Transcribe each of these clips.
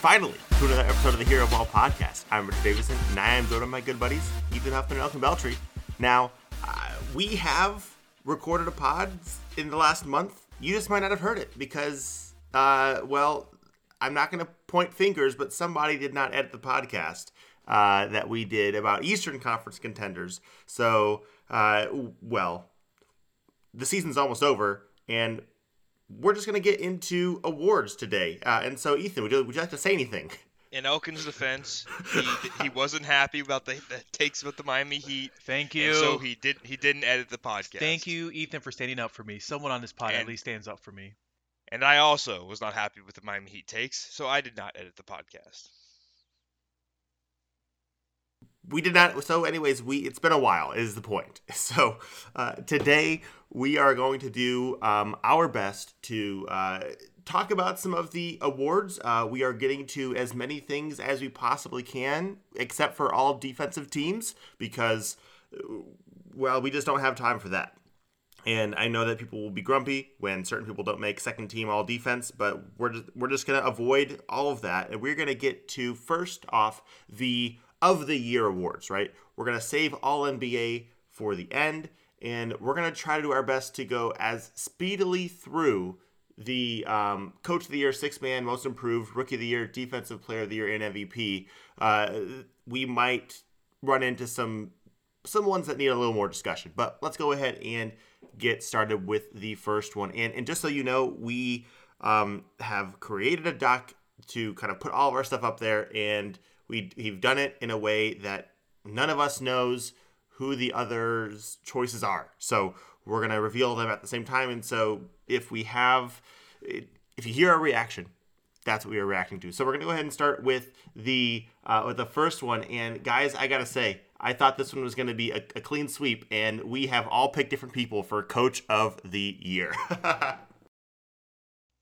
finally to another episode of the Hero Ball Podcast. I'm Richard Davison, and I am joined by my good buddies, Ethan Huffman and Elkin Beltry. Now, uh, we have recorded a pod in the last month. You just might not have heard it because, uh, well, I'm not going to point fingers, but somebody did not edit the podcast uh, that we did about Eastern Conference contenders. So, uh, well, the season's almost over, and we're just going to get into awards today. Uh, and so, Ethan, would you, would you like to say anything? In Elkin's defense, he, he wasn't happy about the, the takes about the Miami Heat. Thank you. and so he did he didn't edit the podcast. Thank you, Ethan, for standing up for me. Someone on this pod at least stands up for me. And I also was not happy with the Miami Heat takes, so I did not edit the podcast. We did not so anyways we it's been a while is the point. So uh, today we are going to do um, our best to uh, talk about some of the awards. Uh, we are getting to as many things as we possibly can except for all defensive teams because uh, well we just don't have time for that. And I know that people will be grumpy when certain people don't make second team all defense, but we're just, we're just going to avoid all of that. And we're going to get to first off the of the year awards, right? We're going to save all NBA for the end, and we're going to try to do our best to go as speedily through the um, coach of the year, six man, most improved, rookie of the year, defensive player of the year, and MVP. Uh, we might run into some some ones that need a little more discussion. But let's go ahead and get started with the first one. And, and just so you know, we um, have created a doc to kind of put all of our stuff up there, and we, we've done it in a way that none of us knows who the others' choices are. So we're to reveal them at the same time. And so if we have, if you hear our reaction, that's what we are reacting to. So we're gonna go ahead and start with the uh, with the first one. And guys, I gotta say, I thought this one was gonna be a, a clean sweep, and we have all picked different people for Coach of the Year.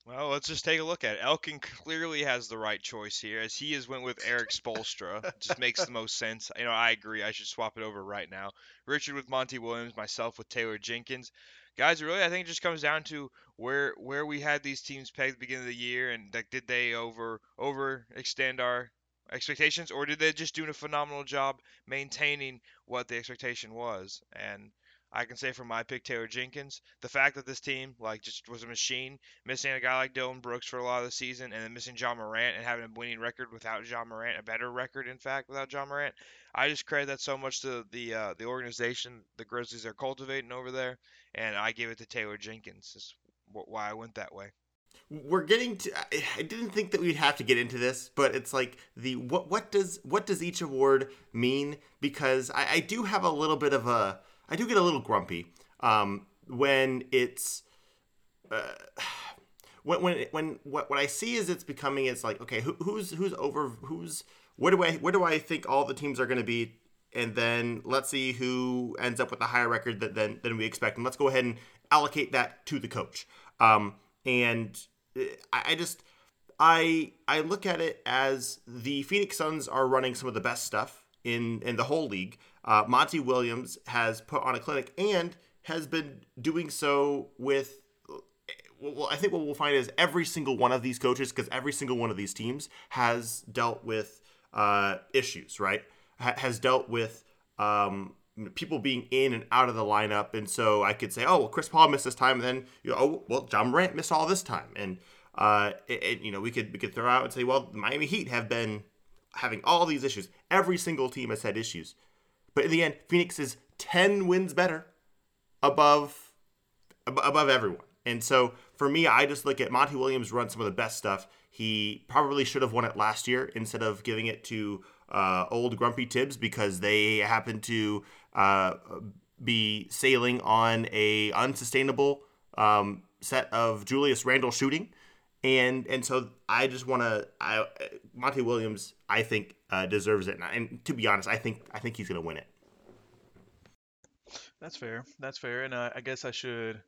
Well, let's just take a look at it. Elkin clearly has the right choice here, as he has went with Erik Spoelstra. just makes the most sense. You know, I agree. I should swap it over right now. Richard with Monty Williams, myself with Taylor Jenkins. Guys, really, I think it just comes down to where where we had these teams pegged at the beginning of the year, and like, did they over overextend our expectations, or did they just do a phenomenal job maintaining what the expectation was? And I can say for my pick, Taylor Jenkins, the fact that this team like just was a machine, missing a guy like Dillon Brooks for a lot of the season, and then missing Ja Morant and having a winning record without Ja Morant, a better record in fact without Ja Morant. I just credit that so much to the uh, the organization the Grizzlies are cultivating over there, and I give it to Taylor Jenkins. Is why I went that way. we're getting to. I- didn't think that we'd have to get into this, but it's like the what what does what does each award mean? Because I, I do have a little bit of a I do get a little grumpy um, when it's uh, when when when what, what I see is it's becoming it's like okay who, who's who's over who's where do I where do I think all the teams are going to be? And then let's see who ends up with a higher record that, than than we expect. And let's go ahead and allocate that to the coach. Um, and uh, I, I just I I look at it as the Phoenix Suns are running some of the best stuff in in the whole league. Uh, Monty Williams has put on a clinic and has been doing so with. Well, I think what we'll find is every single one of these coaches, because every single one of these teams has dealt with uh, issues, right? Ha- has dealt with um, people being in and out of the lineup, and so I could say, oh, well, Chris Paul missed this time, and then you know, oh, well, Ja Morant missed all this time, and uh, it, it- you know, we could we could throw out and say, well, the Miami Heat have been having all these issues. Every single team has had issues, but in the end, Phoenix is ten wins better above ab- above everyone. And so for me, I just look at Monty Williams run some of the best stuff. He probably should have won it last year instead of giving it to uh, old grumpy Thibs because they happen to uh, be sailing on a unsustainable um, set of Julius Randle shooting. And and so I just want to. I Monty Williams, I think, uh, deserves it. And, and to be honest, I think I think he's going to win it. That's fair. That's fair. And uh, I guess I should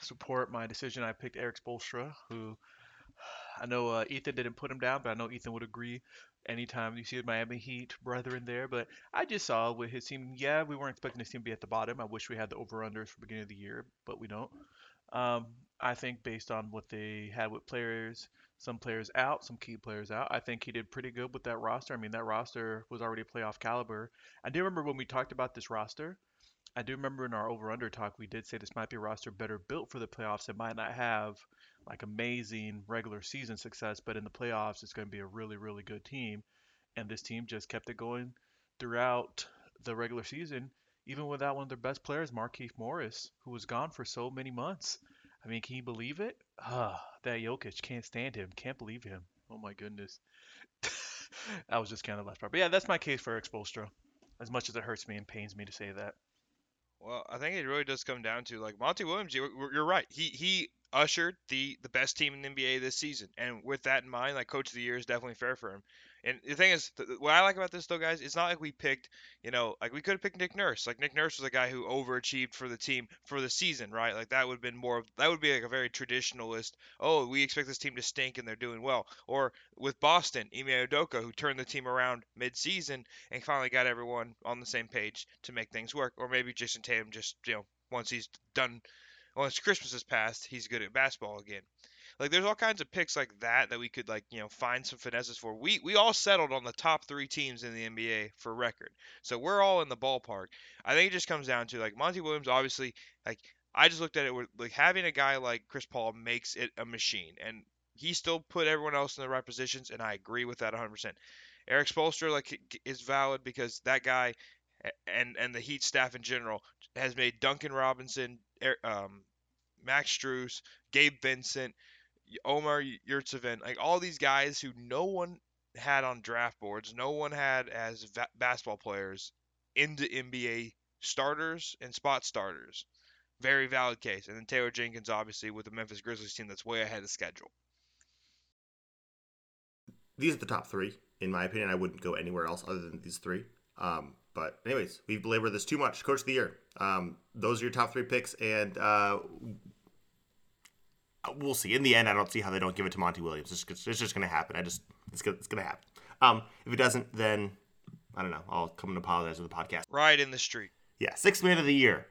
support my decision. I picked Erik Spoelstra, who I know uh, Ethan didn't put him down, but I know Ethan would agree. Anytime you see the Miami Heat brethren there, but I just saw with his team. Yeah, we weren't expecting his team to be at the bottom. I wish we had the over/unders for beginning of the year, but we don't. Um, I think based on what they had with players, some players out, some key players out. I think he did pretty good with that roster. I mean, that roster was already playoff caliber. I do remember when we talked about this roster. I do remember in our over/under talk we did say this might be a roster better built for the playoffs. It might not have like amazing regular season success, but in the playoffs it's going to be a really really good team. And this team just kept it going throughout the regular season, even without one of their best players, Markieff Morris, who was gone for so many months. I mean, can you believe it? Ah, that Jokic can't stand him. Can't believe him. Oh my goodness. that was just kind of the last part. But yeah, that's my case for Erik Spoelstra. As much as it hurts me and pains me to say that. Well, I think it really does come down to like Monty Williams. You're right. He he ushered the the best team in the NBA this season, and with that in mind, like Coach of the Year is definitely fair for him. And the thing is, what I like about this though, guys, it's not like we picked, you know, like we could have picked Nick Nurse. Like Nick Nurse was a guy who overachieved for the team for the season, right? Like that would have been more that would be like a very traditionalist. Oh, we expect this team to stink and they're doing well. Or with Boston, Ime Udoka, who turned the team around mid-season and finally got everyone on the same page to make things work. Or maybe Jayson Tatum just, you know, once he's done, once Christmas has passed, he's good at basketball again. Like there's all kinds of picks like that that we could like you know find some finesses for. We we all settled on the top three teams in the NBA for record, so we're all in the ballpark. I think it just comes down to like Monty Williams. Obviously, like I just looked at it with like having a guy like Chris Paul makes it a machine, and he still put everyone else in the right positions, and I agree with that 100%. Erik Spoelstra like is valid because that guy and and the Heat staff in general has made Duncan Robinson, um, Max Strus, Gabe Vincent, Omer Yurtseven, like all these guys who no one had on draft boards, no one had as va- basketball players into NBA starters and spot starters. Very valid case. And then Taylor Jenkins, obviously, with the Memphis Grizzlies team that's way ahead of schedule. These are the top three, in my opinion. I wouldn't go anywhere else other than these three. Um, but anyways, we've belabored this too much. Coach of the year. Um, those are your top three picks, and uh, we'll see. In the end, I don't see how they don't give it to Monty Williams. It's, it's just going to happen. I just it's gonna, it's going to happen. Um, if it doesn't, then I don't know. I'll come and apologize with the podcast. Right in the street. Yeah, sixth man of the year.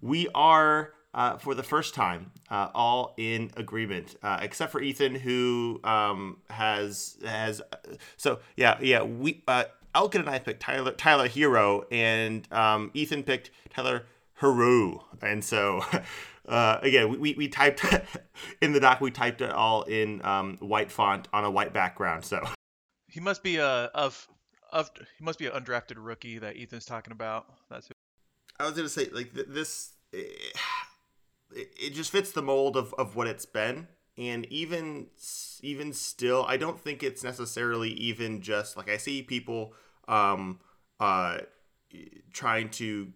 We are uh, for the first time uh, all in agreement, uh, except for Ethan, who um, has has. so yeah, yeah. We uh, Elkin and I picked Tyler Tyler Herro, and um, Ethan picked Tyler Herro, and so uh, again, we, we typed in the doc, we typed it all in um, white font on a white background. So he must be a of of he must be an undrafted rookie that Ethan's talking about. That's who. I was gonna say like this. It, it just fits the mold of, of what it's been, and even even still, I don't think it's necessarily even just like I see people um uh trying to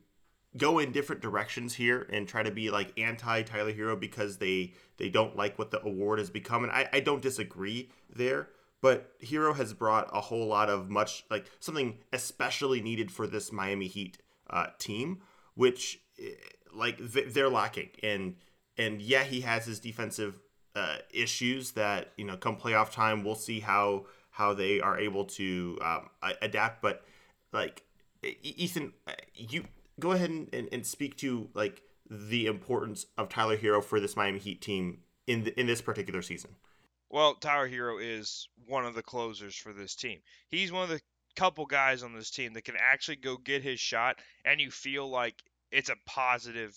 go in different directions here and try to be like anti Tyler Herro because they they don't like what the award has become. And I, I don't disagree there. But Herro has brought a whole lot of much like something especially needed for this Miami Heat uh, team, which eh, like they're lacking. And and yeah, he has his defensive uh, issues that you know come playoff time we'll see how how they are able to um, adapt. But like Ethan, uh, you go ahead and, and, and speak to like the importance of Tyler Herro for this Miami Heat team in the, in this particular season. Well, Tyler Herro is one of the closers for this team. He's one of the couple guys on this team that can actually go get his shot, and you feel like it's a positive,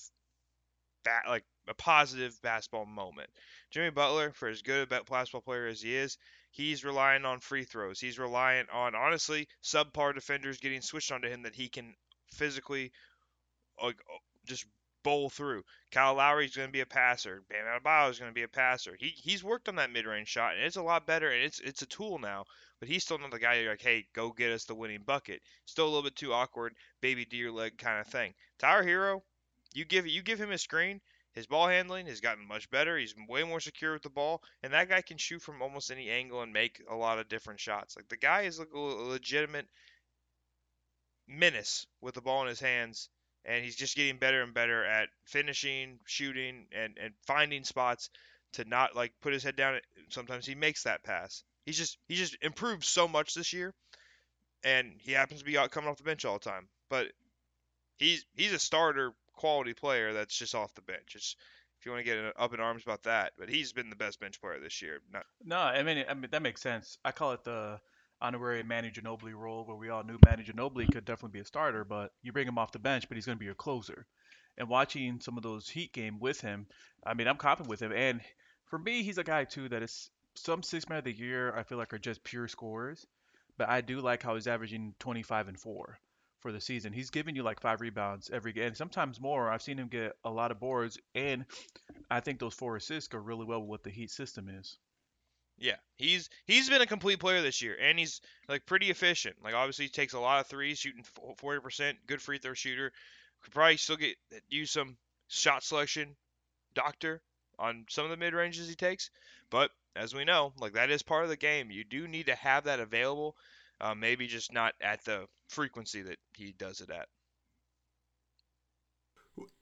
bat, like a positive basketball moment. Jimmy Butler, for as good a basketball player as he is, he's relying on free throws. He's relying on honestly subpar defenders getting switched onto him that he can physically uh, like uh, just bowl through. Kyle Lowry's going to be a passer. Bam Adebayo is going to be a passer. He he's worked on that mid-range shot and it's a lot better and it's it's a tool now. But he's still not the guy you're like, hey, go get us the winning bucket. Still a little bit too awkward, baby deer leg kind of thing. Tyler Herro, you give you give him a screen. His ball handling has gotten much better. He's way more secure with the ball, and that guy can shoot from almost any angle and make a lot of different shots. Like the guy is a legitimate menace with the ball in his hands, and he's just getting better and better at finishing, shooting, and, and finding spots to not like put his head down. Sometimes he makes that pass. He's just he just improved so much this year, and he happens to be out coming off the bench all the time. But he's he's a starter quality player that's just off the bench. It's, if you want to get up in arms about that. But he's been the best bench player this year. Not, No, I mean, I mean that makes sense. I call it the honorary Manu Ginobili role, where we all knew Manu Ginobili could definitely be a starter, but you bring him off the bench, but he's going to be your closer. And watching some of those Heat game with him, I mean, I'm confident with him. And for me, he's a guy too that is some six man of the year. I feel like are just pure scorers, but I do like how he's averaging 25 and four for the season. He's giving you like five rebounds every game, and sometimes more. I've seen him get a lot of boards, and I think those four assists go really well with what the Heat system is. Yeah, he's he's been a complete player this year, and he's like pretty efficient. Like obviously, he takes a lot of threes, shooting forty percent, good free throw shooter. Could probably still get use some shot selection, doctor on some of the mid ranges he takes. But as we know, like that is part of the game. You do need to have that available. Uh, maybe just not at the frequency that he does it at.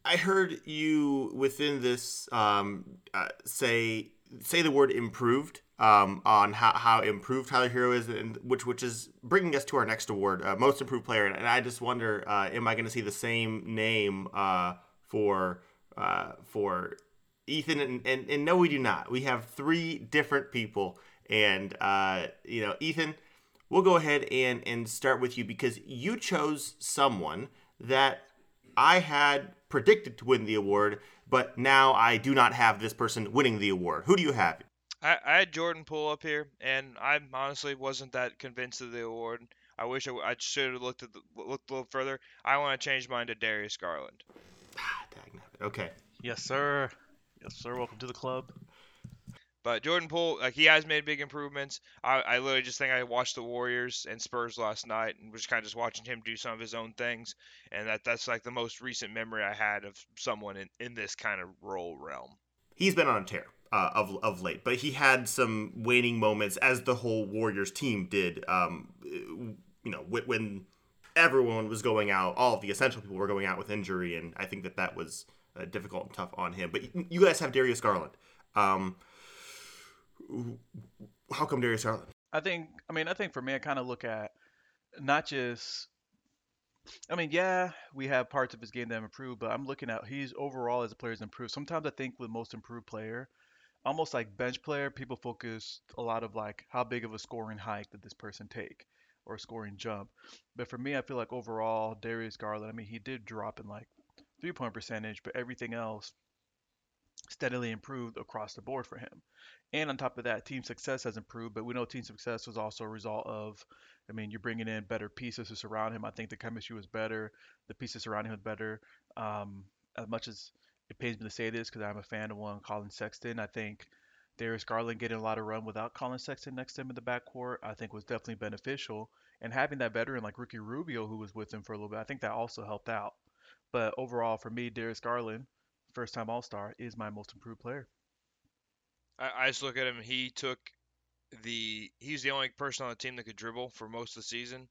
I heard you within this um, uh, say say the word improved um, on how, how improved Tyler Herro is, and which which is bringing us to our next award, uh, most improved player. And I just wonder, uh, am I going to see the same name uh, for uh, for Ethan? And, and and no, we do not. We have three different people, and uh, you know, Ethan. We'll go ahead and, and start with you because you chose someone that I had predicted to win the award, but now I do not have this person winning the award. Who do you have? I, I had Jordan Poole up here, and I honestly wasn't that convinced of the award. I wish I, I should have looked at the, looked a little further. I want to change mine to Darius Garland. Ah, dagnabbit. Okay. Yes, sir. Yes, sir. Welcome to the club. But Jordan Poole, like he has made big improvements. I, I literally just think I watched the Warriors and Spurs last night and was kind of just watching him do some of his own things, and that that's like the most recent memory I had of someone in, in this kind of role realm. He's been on a tear uh, of of late, but he had some waning moments, as the whole Warriors team did. Um, you know, when everyone was going out, all of the essential people were going out with injury, and I think that that was uh, difficult and tough on him. But you guys have Darius Garland. Um, how come Darius Garland? I think. I mean, I think for me, I kind of look at not just. I mean, yeah, we have parts of his game that improved, but I'm looking at he's overall as a player has improved. Sometimes I think with most improved player, almost like bench player, people focus a lot of like how big of a scoring hike did this person take or a scoring jump. But for me, I feel like overall Darius Garland, I mean, he did drop in like three point percentage, but everything else steadily improved across the board for him. And on top of that, team success has improved, but we know team success was also a result of, I mean, you're bringing in better pieces to surround him. I think the chemistry was better, the pieces surrounding him was better. Um, as much as it pains me to say this because I'm a fan of one Collin Sexton, I think Darius Garland getting a lot of run without Collin Sexton next to him in the backcourt, I think was definitely beneficial. And having that veteran like Ricky Rubio who was with him for a little bit, I think that also helped out. But overall, for me, Darius Garland, first time All Star, is my most improved player. I, I just look at him. He took the he's the only person on the team that could dribble for most of the season,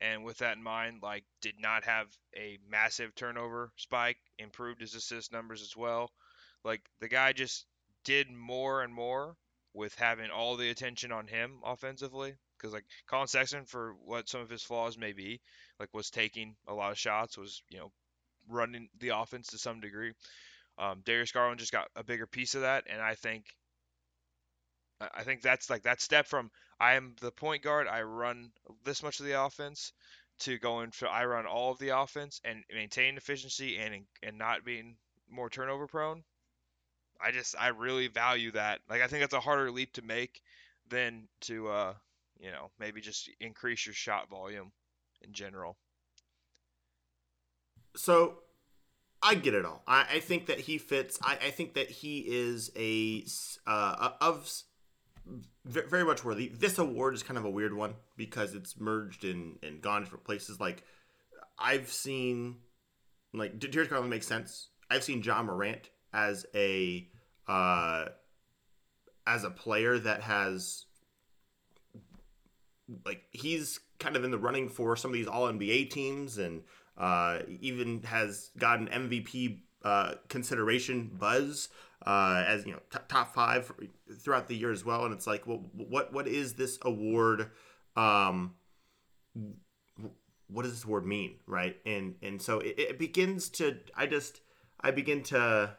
and with that in mind, like did not have a massive turnover spike. Improved his assist numbers as well. Like the guy just did more and more with having all the attention on him offensively. Because like Collin Sexton, for what some of his flaws may be, like was taking a lot of shots, was you know running the offense to some degree. Um, Darius Garland just got a bigger piece of that, and I think I think that's like that step from I am the point guard, I run this much of the offense, to going for I run all of the offense and maintain efficiency and and not being more turnover prone. I just I really value that. Like I think that's a harder leap to make than to uh you know maybe just increase your shot volume in general. So I get it all. I, I think that he fits. I, I think that he is a uh, of very much worthy. This award is kind of a weird one because it's merged and and gone different places. Like I've seen, like Darius Garland makes sense. I've seen Ja Morant as a uh, as a player that has like he's kind of in the running for some of these All NBA teams and uh, even has gotten MVP uh, consideration buzz uh, as you know t- top five throughout the year as well. And it's like, well, what what is this award? Um, what does this award mean, right? And and so it, it begins to. I just I begin to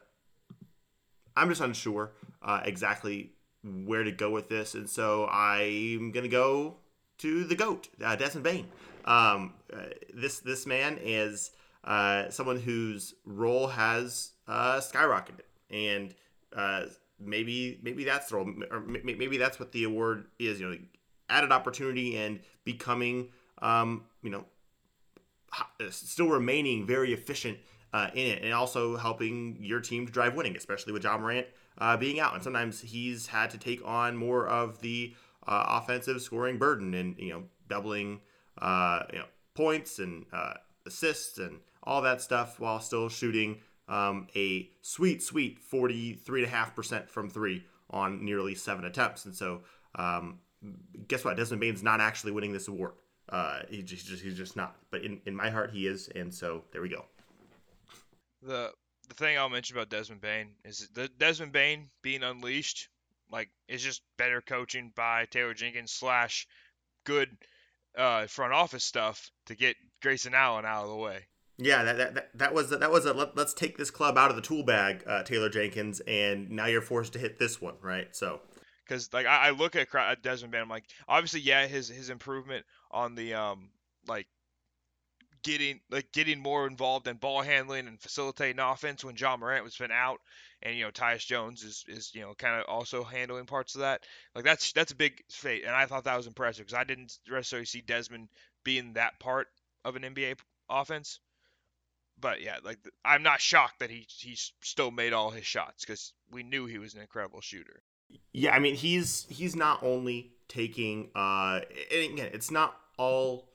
I'm just unsure uh, exactly where to go with this, and so I'm gonna go to the goat, uh, Desmond Bane. Um, uh, this this man is uh, someone whose role has uh, skyrocketed, and uh, maybe maybe that's the role, or maybe that's what the award is. You know, added opportunity and becoming, um, you know, still remaining very efficient uh, in it, and also helping your team to drive winning, especially with Ja Morant uh, being out. And sometimes he's had to take on more of the uh, offensive scoring burden, and you know, doubling, uh, you know, points and uh, assists and all that stuff while still shooting um, a sweet, sweet 43.5% from three on nearly seven attempts. And so, um, guess what? Desmond Bane's not actually winning this award. Uh, he just, just, he's just not. But in, in my heart, he is. And so, there we go. The the thing I'll mention about Desmond Bane is the Desmond Bane being unleashed, like, is just better coaching by Taylor Jenkins slash good uh, front office stuff to get Grayson Allen out of the way. Yeah, that that, that was that was a let, us take this club out of the tool bag, uh, Taylor Jenkins, and now you're forced to hit this one, right? So, because like I, I, look at Desmond Bane, I'm like, obviously, yeah, his his improvement on the um like getting like getting more involved in ball handling and facilitating offense when Ja Morant was been out, and you know Tyus Jones is is you know kind of also handling parts of that. Like that's that's a big fate, and I thought that was impressive because I didn't necessarily see Desmond being that part of an NBA offense but yeah, like I'm not shocked that he he's still made all his shots because we knew he was an incredible shooter. Yeah, I mean he's he's not only taking uh and again it's not all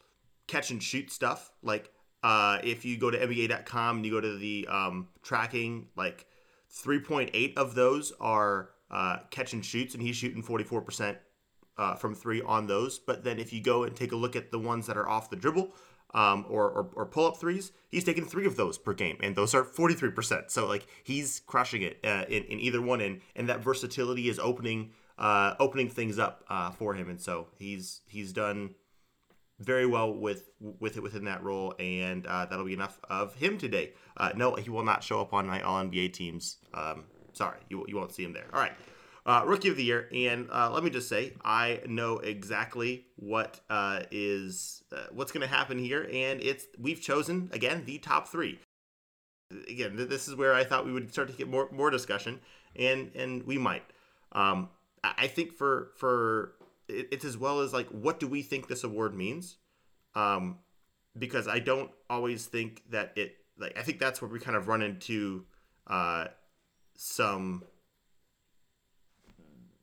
catch and shoot stuff. Like uh if you go to NBA.com and you go to the um tracking, like 3.8 of those are uh, catch and shoots, and he's shooting 44% uh, from three on those. But then if you go and take a look at the ones that are off the dribble, um, or, or, or pull up threes, he's taking three of those per game, and those are 43%. So like he's crushing it uh, in, in either one, and, and that versatility is opening uh, opening things up uh, for him, and so he's he's done very well with with it within that role, and uh, that'll be enough of him today. Uh, no, he will not show up on my All NBA teams. Um, sorry, you, you won't see him there. All right uh, rookie of the year. And uh, let me just say, I know exactly what uh, is uh, what's going to happen here, and it's we've chosen again the top three. Again, this is where I thought we would start to get more more discussion, and and we might. Um, I think for for it's as well as like what do we think this award means, um, because I don't always think that it like I think that's where we kind of run into uh, some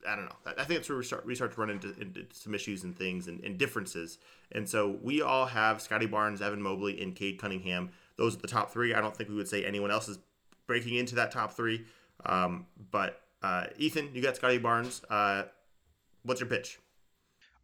I don't know. I think that's where we start we start to run into, into some issues and things and, and, differences. And so we all have Scottie Barnes, Evan Mobley, and Cade Cunningham. Those are the top three. I don't think we would say anyone else is breaking into that top three. Um, but uh, Ethan, you got Scottie Barnes. Uh, what's your pitch?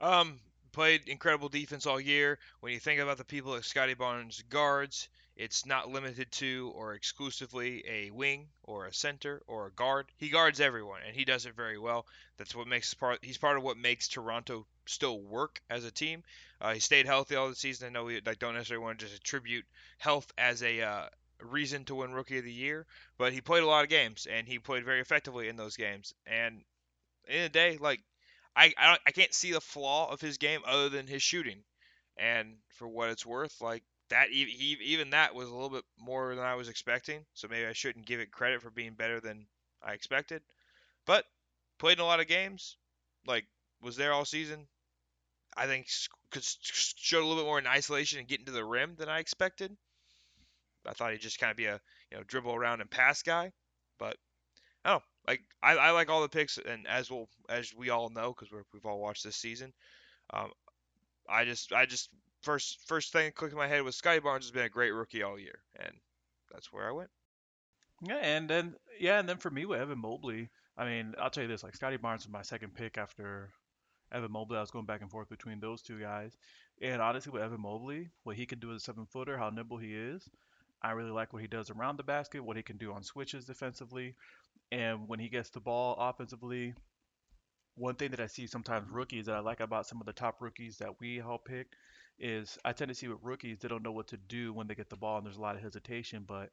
Um, played incredible defense all year. When you think about the people like Scottie Barnes guards, it's not limited to or exclusively a wing or a center or a guard. He guards everyone, and he does it very well. That's what makes part. He's part of what makes Toronto still work as a team. Uh, he stayed healthy all the season. I know we like, don't necessarily want to just attribute health as a uh, reason to win Rookie of the Year, but he played a lot of games and he played very effectively in those games. And in the day, like I I, I can't see the flaw of his game other than his shooting. And for what it's worth, like that he, even that was a little bit more than I was expecting. So maybe I shouldn't give it credit for being better than I expected. But played in a lot of games, like was there all season. I think could show a little bit more in isolation and getting to the rim than I expected. I thought he'd just kind of be a you know dribble around and pass guy, but oh, like I, I like all the picks, and as we'll as we all know because we've all watched this season, um, I just I just first first thing that clicked my head was Scottie Barnes has been a great rookie all year, and that's where I went. Yeah, and then yeah, and then for me with Evan Mobley, I mean, I'll tell you this: like Scottie Barnes was my second pick after Evan Mobley. I was going back and forth between those two guys, and honestly, with Evan Mobley, what he can do as a seven footer, how nimble he is, I really like what he does around the basket, what he can do on switches defensively, and when he gets the ball offensively. One thing that I see sometimes mm-hmm. rookies that I like about some of the top rookies that we all pick is I tend to see with rookies they don't know what to do when they get the ball and there's a lot of hesitation. But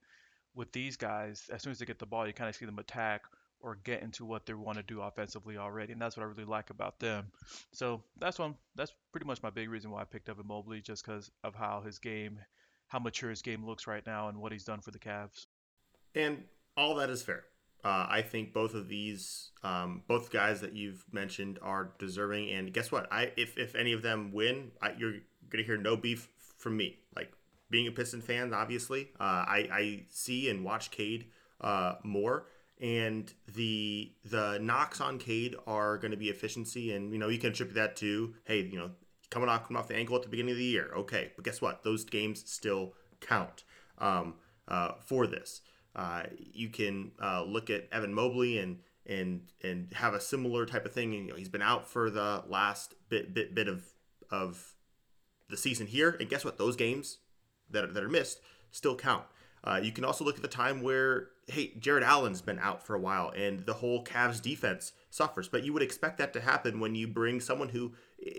with these guys, as soon as they get the ball, you kind of see them attack or get into what they want to do offensively already, and that's what I really like about them. So that's one. That's pretty much my big reason why I picked up Mobley, just because of how his game, how mature his game looks right now, and what he's done for the Cavs. And all that is fair. Uh, I think both of these, um, both guys that you've mentioned, are deserving. And guess what? I if if any of them win, I, you're gonna hear no beef from me. Like being a Piston fan, obviously, uh, I I see and watch Cade uh, more, and the the knocks on Cade are going to be efficiency, and you know you can attribute that to hey, you know, coming off coming off the ankle at the beginning of the year. Okay, but guess what? Those games still count um, uh, for this. Uh, you can uh, look at Evan Mobley and and and have a similar type of thing. And, you know, he's been out for the last bit bit bit of of the season here, and guess what? Those games that are, that are missed still count. Uh, you can also look at the time where hey, Jarrett Allen's been out for a while, and the whole Cavs defense suffers. But you would expect that to happen when you bring someone who,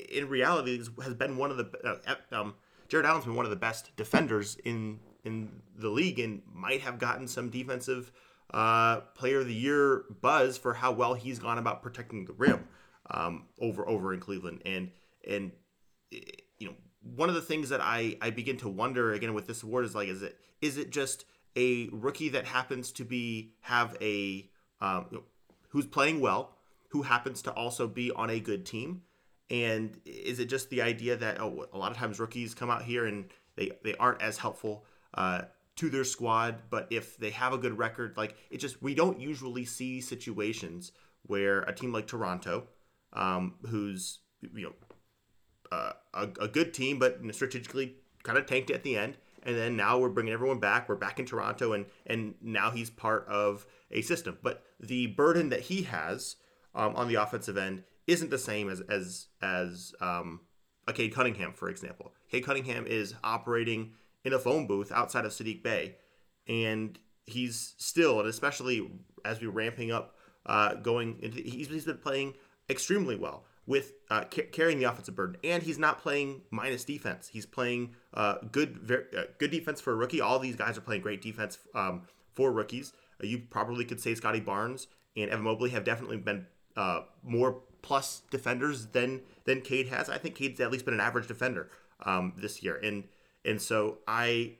in reality, has been one of the uh, um, Jarrett Allen's been one of the best defenders in in the league and might have gotten some defensive uh, player of the year buzz for how well he's gone about protecting the rim um, over over in Cleveland. And and you know one of the things that I I begin to wonder again with this award is like is it is it just a rookie that happens to be have a um, who's playing well who happens to also be on a good team and is it just the idea that oh, a lot of times rookies come out here and they, they aren't as helpful uh, to their squad. But if they have a good record, like it just we don't usually see situations where a team like Toronto, um, who's you know uh, a, a good team, but strategically kind of tanked at the end. And then now we're bringing everyone back. We're back in Toronto, and and now he's part of a system. But the burden that he has um, on the offensive end isn't the same as as as um, a Cade Cunningham, for example. Cade Cunningham is operating in a phone booth outside of Saddiq Bey, and he's still, and especially as we're ramping up, uh, going into, he's, he's been playing extremely well with uh, ca- carrying the offensive burden, and he's not playing minus defense. He's playing uh, good, very, uh, good defense for a rookie. All these guys are playing great defense um, for rookies. Uh, you probably could say Scottie Barnes and Evan Mobley have definitely been uh, more plus defenders than than Cade has. I think Cade's at least been an average defender um, this year, and and so I,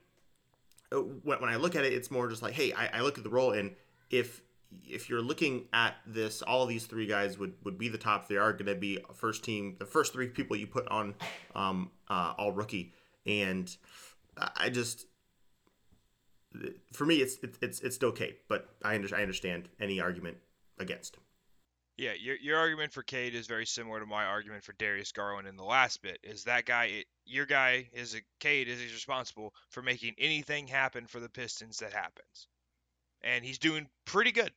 uh, when, I look at it, it's more just like, hey, I, I look at the role, and if if you're looking at this, all of these three guys would, would be the top. They are going to be first team, the first three people you put on um, uh, all rookie, and I just for me it's it's it's still Cade, but I I understand any argument against. Yeah, your your argument for Cade is very similar to my argument for Darius Garland in the last bit. Is that guy? Your guy is a Cade is he's responsible for making anything happen for the Pistons that happens, and he's doing pretty good.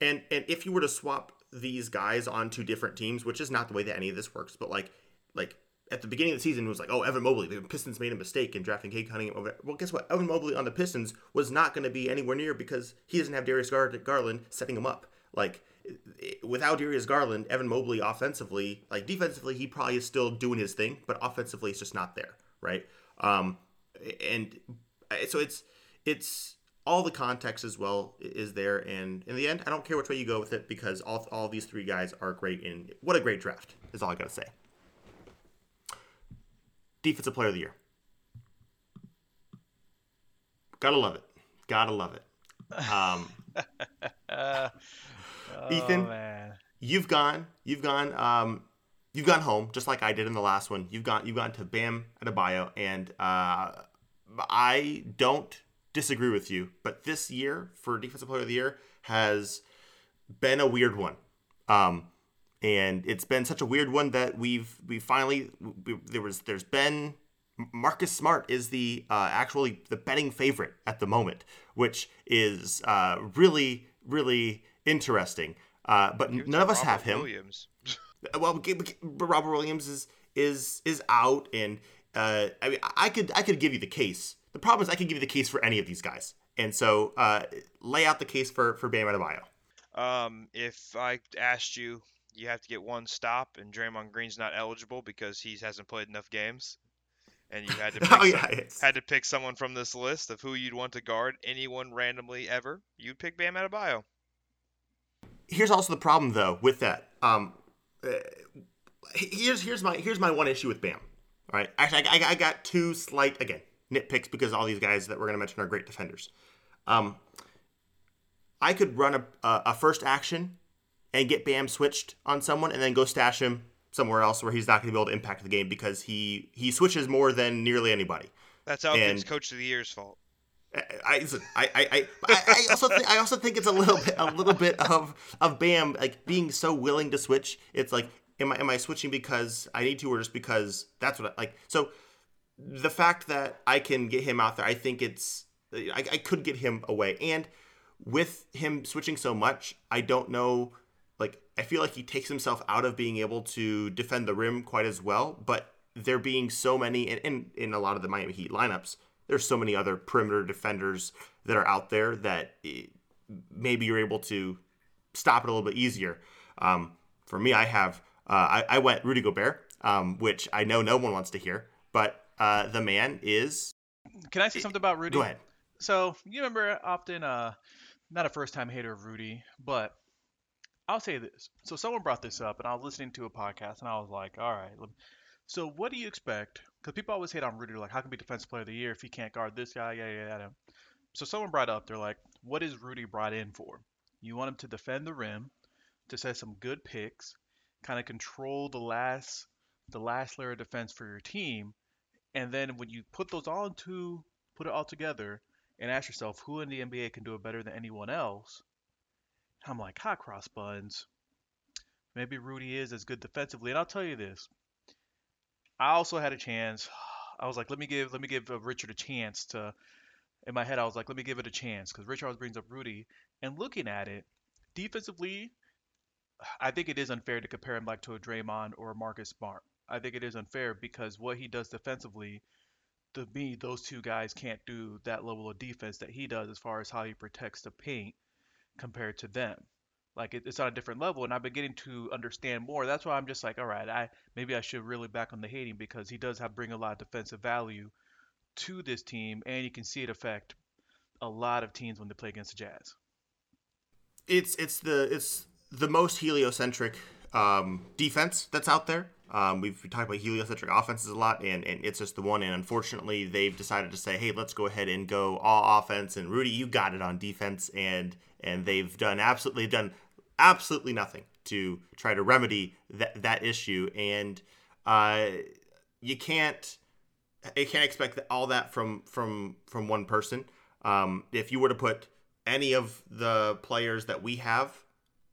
And and if you were to swap these guys onto different teams, which is not the way that any of this works, but like like at the beginning of the season it was like, oh, Evan Mobley, the Pistons made a mistake in drafting Cade Cunningham over. Well, guess what? Evan Mobley on the Pistons was not going to be anywhere near because he doesn't have Darius Garland setting him up. Like without Darius Garland, Evan Mobley offensively, like defensively, he probably is still doing his thing, but offensively, it's just not there, right? Um, and so it's it's all the context as well is there, and in the end, I don't care which way you go with it because all all these three guys are great. And what a great draft is all I gotta say. Defensive Player of the Year, gotta love it, gotta love it. Um, Ethan, oh, you've gone, you've gone, um, you've gone home just like I did in the last one. You've gone, you've gone to Bam Adebayo, and uh, I don't disagree with you. But this year for Defensive Player of the Year has been a weird one. Um, and it's been such a weird one that we've we finally we, there was there's been Marcus Smart is the uh, actually the betting favorite at the moment, which is uh, really really interesting. Uh, but none of us Robert have him. Williams. well, Robert Williams is is is out, and uh, I mean, I could I could give you the case. The problem is I could give you the case for any of these guys, and so uh, lay out the case for for Bam Adebayo. Um, if I asked you, you have to get one stop, and Draymond Green's not eligible because he hasn't played enough games, and you had to pick oh, yeah, some, had to pick someone from this list of who you'd want to guard anyone randomly ever, you'd pick Bam Adebayo here's also the problem though with that. Um, uh, here's here's my here's my one issue with Bam. All right, actually, I, I got two slight again nitpicks because all these guys that we're gonna mention are great defenders. Um, I could run a, a, a first action and get Bam switched on someone, and then go stash him somewhere else where he's not going to be able to impact the game because he he switches more than nearly anybody. That's Elkin's Coach of the Year's fault. I, I, I, I, also think I also think it's a little bit a little bit of of Bam like being so willing to switch. It's like am I am I switching because I need to or just because that's what I like. So the fact that I can get him out there, I think it's I, I could get him away. And with him switching so much, I don't know like I feel like he takes himself out of being able to defend the rim quite as well. But there being so many and in, in a lot of the Miami Heat lineups, there's so many other perimeter defenders that are out there that maybe you're able to stop it a little bit easier. Um, for me, I have uh, I, I, went Rudy Gobert, um, which I know no one wants to hear, but uh, the man is. Can I say something about Rudy? Go ahead. So you remember often, uh, not a first time hater of Rudy, but I'll say this. So someone brought this up, and I was listening to a podcast, and I was like, all right. So what do you expect? Because people always hate on Rudy, like, how can be defensive player of the year if he can't guard this guy? Yeah, yeah, yeah. So someone brought up, they're like, what is Rudy brought in for? You want him to defend the rim, to set some good picks, kind of control the last the last layer of defense for your team, and then when you put those all into put it all together and ask yourself who in the NBA can do it better than anyone else, I'm like, hot cross buns. Maybe Rudy is as good defensively, and I'll tell you this. I also had a chance. I was like, let me give let me give uh, Richard a chance to. In my head, I was like, let me give it a chance because Richard always brings up Rudy. And looking at it, defensively, I think it is unfair to compare him like to a Draymond or a Marcus Smart. I think it is unfair because what he does defensively, to me, those two guys can't do that level of defense that he does as far as how he protects the paint compared to them. Like it, it's on a different level, and I'm beginning to understand more. That's why I'm just like, all right, I maybe I should really back on the hating because he does have bring a lot of defensive value to this team, and you can see it affect a lot of teams when they play against the Jazz. It's it's the it's the most heliocentric um, defense that's out there. Um, we've talked about heliocentric offenses a lot, and, and it's just the one. And unfortunately, they've decided to say, "Hey, let's go ahead and go all offense." And Rudy, you got it on defense, and and they've done absolutely done absolutely nothing to try to remedy that that issue. And uh, you can't you can't expect all that from from from one person. Um, if you were to put any of the players that we have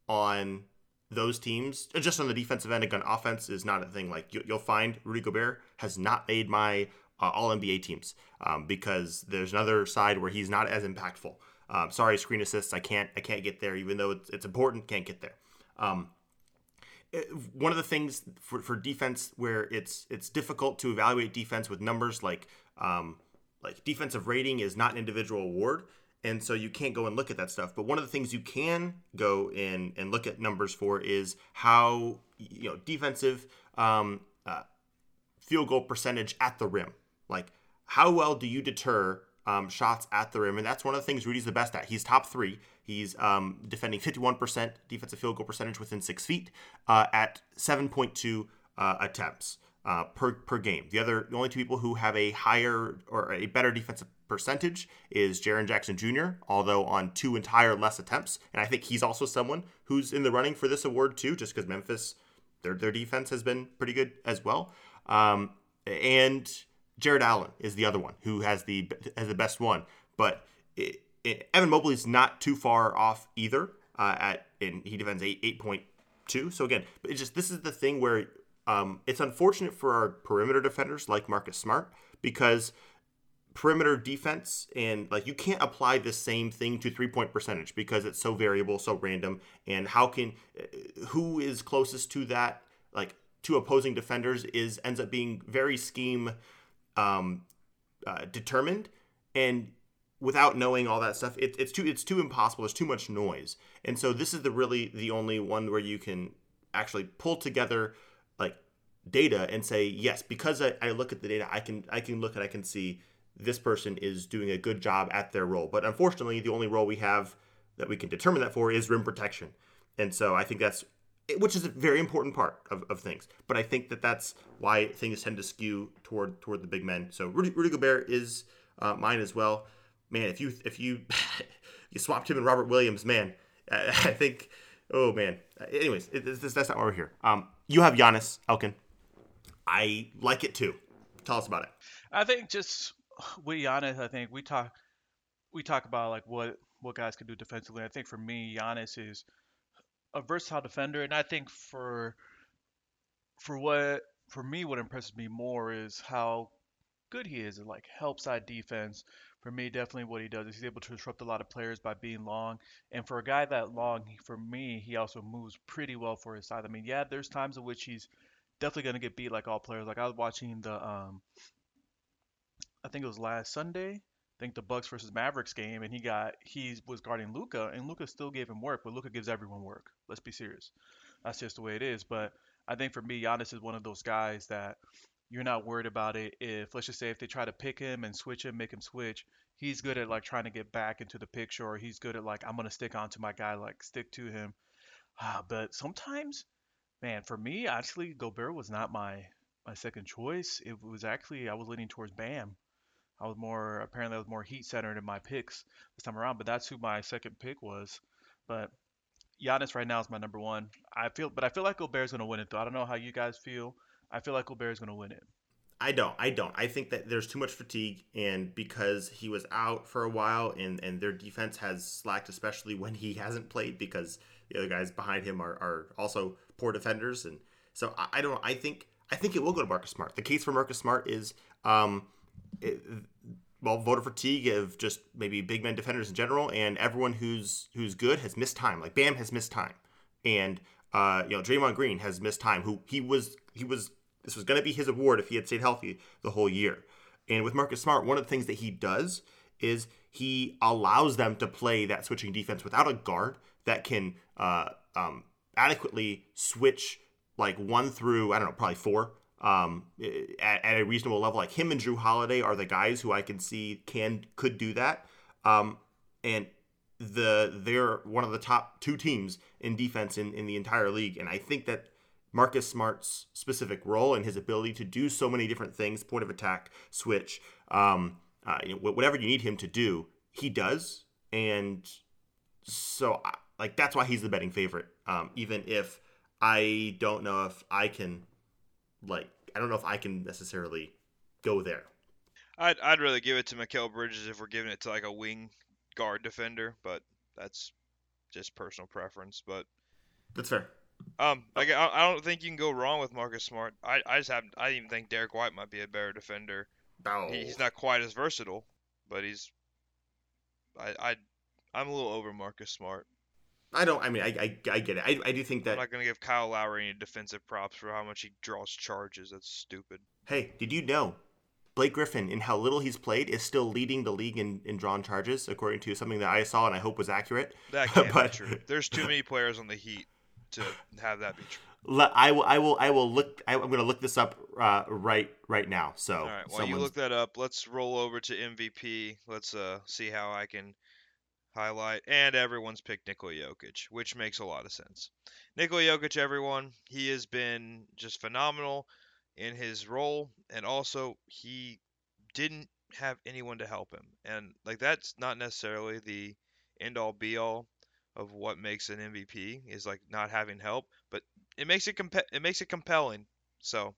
on those teams, uh, just on the defensive end, again, offense is not a thing. Like you, will find Rudy Gobert has not made my uh, All NBA teams um, because there's another side where he's not as impactful. Um, sorry, screen assists, I can't I can't get there, even though it's, it's important, can't get there. Um, it, one of the things for, for defense where it's it's difficult to evaluate defense with numbers like um, like defensive rating is not an individual award and so you can't go and look at that stuff. But one of the things you can go in and look at numbers for is how you know defensive um, uh, field goal percentage at the rim. Like how well do you deter um, shots at the rim? And that's one of the things rudy's the best at. He's top three. He's um, defending 51% defensive field goal percentage within six feet uh, at 7.2 uh, attempts uh, per, per game. The other, the only two people who have a higher or a better defensive percentage is Jaren Jackson Jr., although on two entire less attempts. And I think he's also someone who's in the running for this award too, just because Memphis, their, their defense has been pretty good as well. Um, and Jarrett Allen is the other one who has the has the best one. But it, it, Evan Mobley's not too far off either. Uh, at and he defends eight eight point two. So again, it's just this is the thing where um, it's unfortunate for our perimeter defenders like Marcus Smart because perimeter defense and like you can't apply the same thing to three point percentage because it's so variable, so random. And how can uh, who is closest to that like to opposing defenders is ends up being very scheme um, uh, determined. And without knowing all that stuff it, it's too it's too impossible. There's too much noise. And so this is the really the only one where you can actually pull together data and say yes because I, I look at the data i can i can look and i can see this person is doing a good job at their role but unfortunately the only role we have that we can determine that for is rim protection and so I think that's which is a very important part of, of things. But I think that that's why things tend to skew toward toward the big men. So Rudy, Rudy Gobert is uh, mine as well. Man, if you if you you swapped him and Robert Williams, man, I think. Oh man. Anyways, it, this, that's not why we're here. Um, you have Giannis Elkin. I like it too. Tell us about it. I think just with Giannis, I think we talk we talk about like what what guys can do defensively. I think for me, Giannis is a versatile defender, and I think for for what for me, what impresses me more is how good he is at like help side defense. For me, definitely what he does is he's able to disrupt a lot of players by being long. And for a guy that long, for me, he also moves pretty well for his size. I mean, yeah, there's times in which he's definitely to get beat like all players. Like I was watching the um I think it was last Sunday. I think the Bucks versus Mavericks game, and he got he was guarding Luka, and Luka still gave him work, but Luka gives everyone work. Let's be serious. That's just the way it is. But I think for me, Giannis is one of those guys that you're not worried about it. If let's just say if they try to pick him and switch him, make him switch, he's good at like trying to get back into the picture, or he's good at like I'm gonna stick onto my guy, like stick to him. Ah, but sometimes, man, for me, actually, Gobert was not my my second choice. It was actually I was leaning towards Bam. I was more apparently I was more heat centered in my picks this time around, but that's who my second pick was. But Giannis right now is my number one. I feel, but I feel like Gobert's gonna win it though. I don't know how you guys feel. I feel like Gobert's gonna win it. I don't. I don't. I think that there's too much fatigue, and because he was out for a while, and and their defense has slacked, especially when he hasn't played, because the other guys behind him are, are also poor defenders, and so I, I don't. I think I think it will go to Marcus Smart. The case for Marcus Smart is um, it, well, voter fatigue of just maybe big men defenders in general, and everyone who's who's good has missed time. Like Bam has missed time, and uh, you know Draymond Green has missed time. Who he was he was this was going to be his award if he had stayed healthy the whole year. And with Marcus Smart, one of the things that he does is he allows them to play that switching defense without a guard that can uh, um, adequately switch like one through I don't know probably four um, at, at, a reasonable level. Like him and Jrue Holiday are the guys who I can see can could do that. Um, and the they're one of the top two teams in defense in, in the entire league. And I think that Marcus Smart's specific role and his ability to do so many different things, point of attack, switch, um, uh, whatever you need him to do, he does. And so, like, that's why he's the betting favorite. Um, even if I don't know if I can like I don't know if I can necessarily go there. I'd I'd rather give it to Mikal Bridges if we're giving it to like a wing guard defender, but that's just personal preference. But that's fair. Um, like I, I don't think you can go wrong with Marcus Smart. I, I just have I even think Derrick White might be a better defender. No. he's not quite as versatile, but he's I I I'm a little over Marcus Smart. I don't. I mean, I, I, I get it. I, I do think that. I'm not going to give Kyle Lowry any defensive props for how much he draws charges. That's stupid. Hey, did you know Blake Griffin, in how little he's played, is still leading the league in, in drawn charges, according to something that I saw and I hope was accurate. That can't but... be true. There's too many players on the Heat to have that be true. I will. I will. I will look. I, am going to look this up uh, right right now. So, all right. While someone's... you look that up, let's roll over to MVP. Let's uh, see how I can highlight, and everyone's picked Nikola Jokic, which makes a lot of sense. Nikola Jokic, everyone, he has been just phenomenal in his role, and also he didn't have anyone to help him, and like that's not necessarily the end all be all of what makes an MVP is like not having help, but it makes it comp- it makes it compelling. So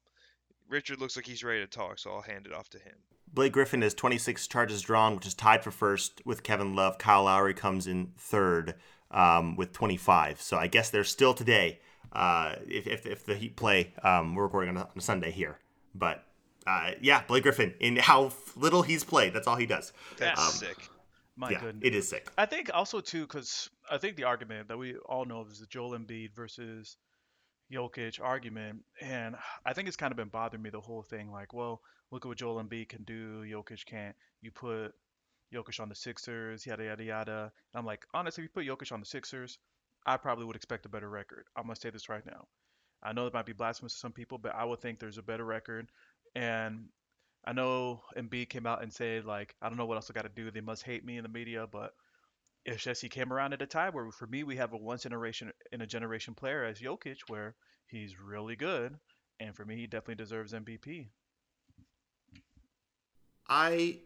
Richard looks like he's ready to talk, so I'll hand it off to him. Blake Griffin has 26 charges drawn, which is tied for first with Kevin Love. Kyle Lowry comes in third um, with 25. So I guess there's still today, uh, if, if, if, the Heat play, um, we're recording on a Sunday here. But uh, yeah, Blake Griffin, in how little he's played, that's all he does. That's um, sick. My yeah, goodness. It is sick. I think also, too, because I think the argument that we all know is the Joel Embiid versus Jokic argument. And I think it's kind of been bothering me the whole thing. Like, well, look at what Joel Embiid can do. Jokic can't. You put Jokic on the Sixers, yada yada yada. And I'm like, honestly, if you put Jokic on the Sixers, I probably would expect a better record. I'm gonna say this right now. I know it might be blasphemous to some people, but I would think there's a better record. And I know Embiid came out and said like, I don't know what else I got to do. They must hate me in the media, but it's just he came around at a time where for me we have a once generation in a generation player as Jokic where he's really good, and for me he definitely deserves MVP. I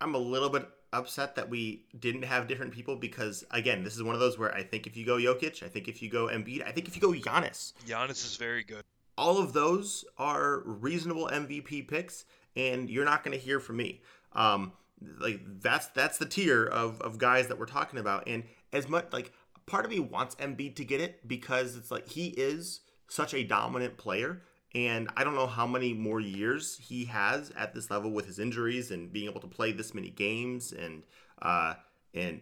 I'm a little bit upset that we didn't have different people because again, this is one of those where I think if you go Jokic, I think if you go Embiid, I think if you go Giannis, Giannis is very good. all of those are reasonable MVP picks, and you're not going to hear from me. Um, like that's that's the tier of of guys that we're talking about, and as much like part of me wants Embiid to get it because it's like he is such a dominant player. And I don't know how many more years he has at this level with his injuries and being able to play this many games and uh, and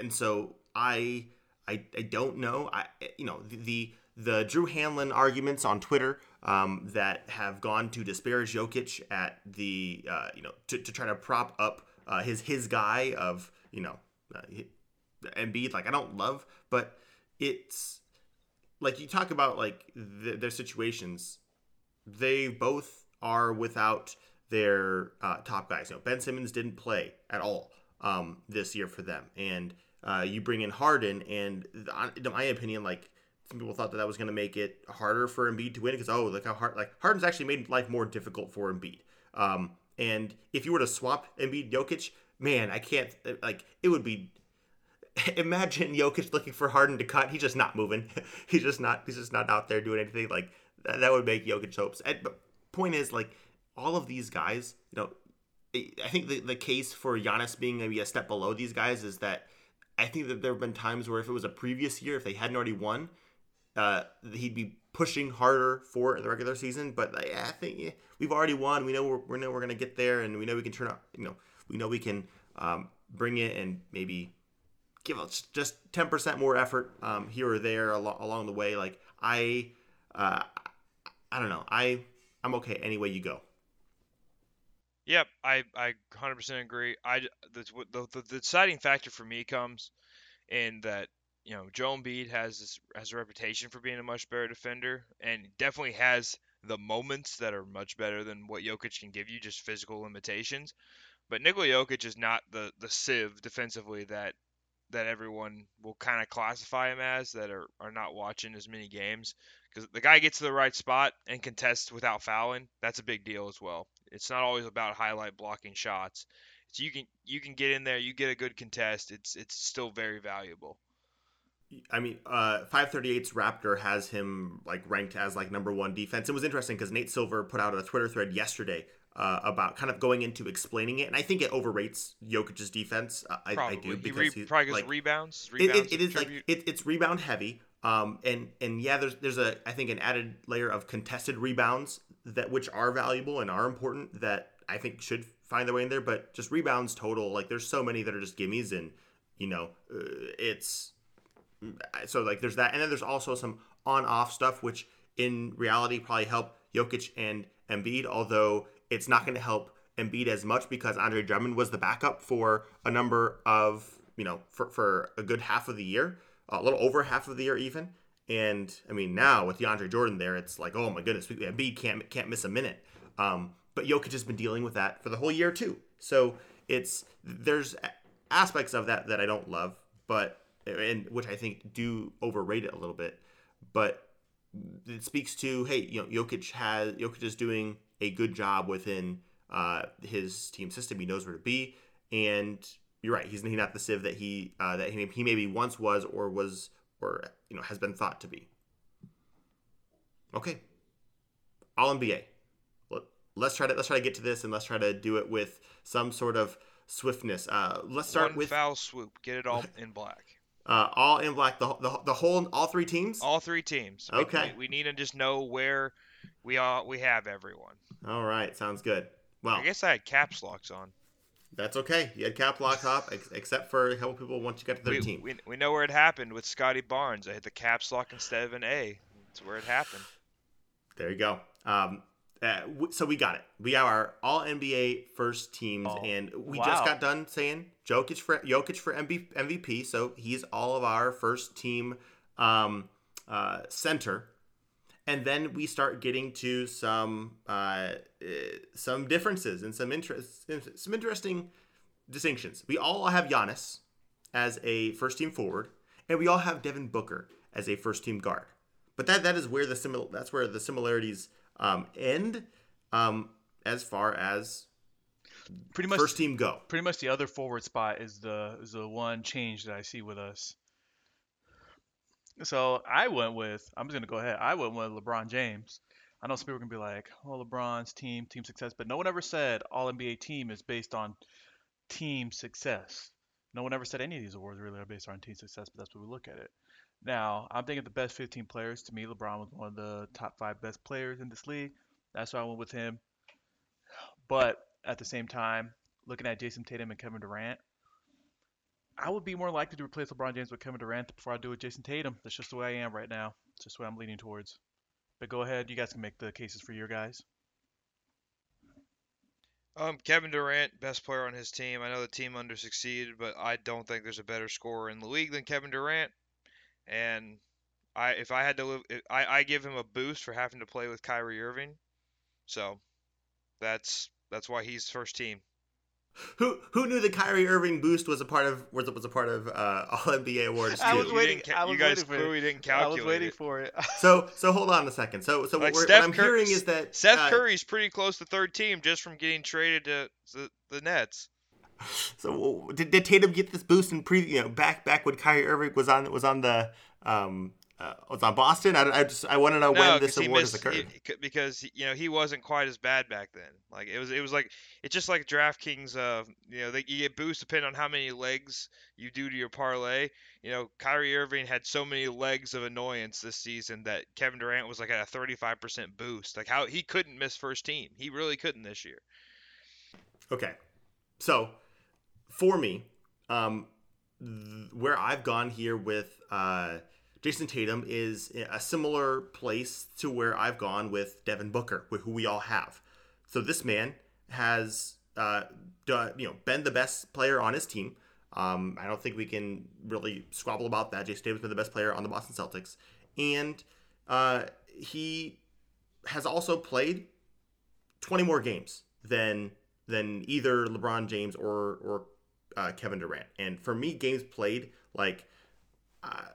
and so I I, I don't know. I you know the, the the Drew Hanlen arguments on Twitter um, that have gone to disparage Jokic at the uh, you know to, to try to prop up uh, his his guy of you know uh, Embiid like I don't love but it's like you talk about like th- their situations they both are without their uh, top guys you know Ben Simmons didn't play at all um, this year for them and uh, you bring in Harden and in my opinion like some people thought that that was going to make it harder for Embiid to win because oh look how hard like Harden's actually made life more difficult for Embiid. Um, and if you were to swap Embiid Jokic, man, I can't like it would be. Imagine Jokic looking for Harden to cut. He's just not moving. he's just not. He's just not out there doing anything. Like that, would make Jokic hopes. And, but point is, like all of these guys, you know, I think the the case for Giannis being maybe a step below these guys is that I think that there have been times where if it was a previous year, if they hadn't already won, uh, he'd be pushing harder for the regular season. But I think yeah, we've already won. We know we're, we know we're gonna get there, and we know we can turn up. You know, we know we can um, bring it and maybe give us just ten percent more effort um, here or there al- along the way. Like I, uh, I don't know. I I'm okay any way you go. Yep, I I 100% agree. I the, the, the deciding factor for me comes in that you know, Joel Embiid has this, has a reputation for being a much better defender, and definitely has the moments that are much better than what Jokic can give you, just physical limitations. But Nikola Jokic is not the the sieve defensively that that everyone will kind of classify him as that are, are not watching as many games because the guy gets to the right spot and contests without fouling. That's a big deal as well. It's not always about highlight blocking shots. So you can you can get in there, you get a good contest. It's it's still very valuable. I mean, uh, 538's Raptor has him like ranked as like number one defense. It was interesting because Nate Silver put out a Twitter thread yesterday uh, about kind of going into explaining it, and I think it overrates Jokic's defense. Uh, I, I, do because he re- probably like, rebounds. rebounds it, it, it is like it, it's rebound heavy. Um, and and yeah, there's there's a I think an added layer of contested rebounds that which are valuable and are important that I think should find their way in there. But just rebounds total, like there's so many that are just gimmies, and you know, uh, it's so like there's that, and then there's also some on-off stuff, which in reality probably help Jokic and Embiid, although it's not going to help Embiid as much because Andre Drummond was the backup for a number of you know for for a good half of the year, a little over half of the year even. And I mean now with DeAndre Jordan there, it's like oh my goodness, Embiid can't can't miss a minute. Um, but Jokic has been dealing with that for the whole year too. So it's there's aspects of that that I don't love, but and which I think do overrate it a little bit. But it speaks to hey, you know, Jokic has Jokic is doing a good job within uh, his team system. He knows where to be, and you're right. He's, not the Civ that he uh, that he, he maybe once was or was or you know has been thought to be. Okay, all NBA. Let's try to let's try to get to this and let's try to do it with some sort of swiftness. Uh, let's start One with foul swoop. Get it all in black. Uh, all in black. The, the the whole all three teams. All three teams. Okay. We, we, need to just know where we all we have everyone. All right. Sounds good. Well, I guess I had caps locks on. That's okay. You had cap locks up, ex- except for a couple people once you got to their we. We, we know where it happened with Scottie Barnes. I hit the caps lock instead of an A. That's where it happened. There you go. Um, uh, so we got it. We are our all NBA first teams, oh, and we wow. just got done saying Jokic for Jokic for MVP. So he's all of our first team um, uh, center, and then we start getting to some uh, some differences and some interest, some interesting distinctions. We all have Giannis, as a first team forward, and we all have Devin Booker as a first team guard. But that that is where the simil- that's where the similarities um, end um, as far as Pretty much first team go. pretty much the other forward spot is the is the one change that I see with us. So I went with I'm just gonna go ahead. I went with LeBron James. I know some people are gonna be like, "Oh, LeBron's team, team success," but no one ever said All NBA team is based on team success. No one ever said any of these awards really are based on team success, but that's what we look at it. Now, I'm thinking the best 15 players. To me, LeBron was one of the top five best players in this league. That's why I went with him. But at the same time, looking at Jayson Tatum and Kevin Durant, I would be more likely to replace LeBron James with Kevin Durant before I do with Jayson Tatum. That's just the way I am right now. It's just what I'm leaning towards. But go ahead, you guys can make the cases for your guys. Um, Kevin Durant, best player on his team. I know the team under succeeded, but I don't think there's a better scorer in the league than Kevin Durant. And I, if I had to live, I, I give him a boost for having to play with Kyrie Irving. So that's that's why he's first team. Who who knew the Kyrie Irving boost was a part of was was a part of uh, All NBA awards I was waiting- ca- I was you guys waiting for it. clearly didn't calculate. I was waiting it. for it. So so hold on a second. So so Like what, what I'm Cur- hearing is that Seth uh, Curry's pretty close to third team just from getting traded to the, the Nets. So did, did Tatum get this boost in pre you know back back when Kyrie Irving was on was on the um uh, was on Boston? I, I just I want to know No, when this award has occurred. he- because you know he wasn't quite as bad back then. Like it was, it was like it's just like DraftKings. Uh, you know, they, you get boost depending on how many legs you do to your parlay. You know, Kyrie Irving had so many legs of annoyance this season that Kevin Durant was like at a 35% boost. Like how he couldn't miss first team. He really couldn't this year. Okay, so for me, um, th- where I've gone here with uh, Jayson Tatum is a similar place to where I've gone with Devin Booker, wh- who we all have. So this man has, uh, you know, been the best player on his team. Um, I don't think we can really squabble about that. Jayson Tatum's been the best player on the Boston Celtics, and uh, he has also played 20 more games than than either LeBron James or or uh, Kevin Durant. And for me, games played like uh,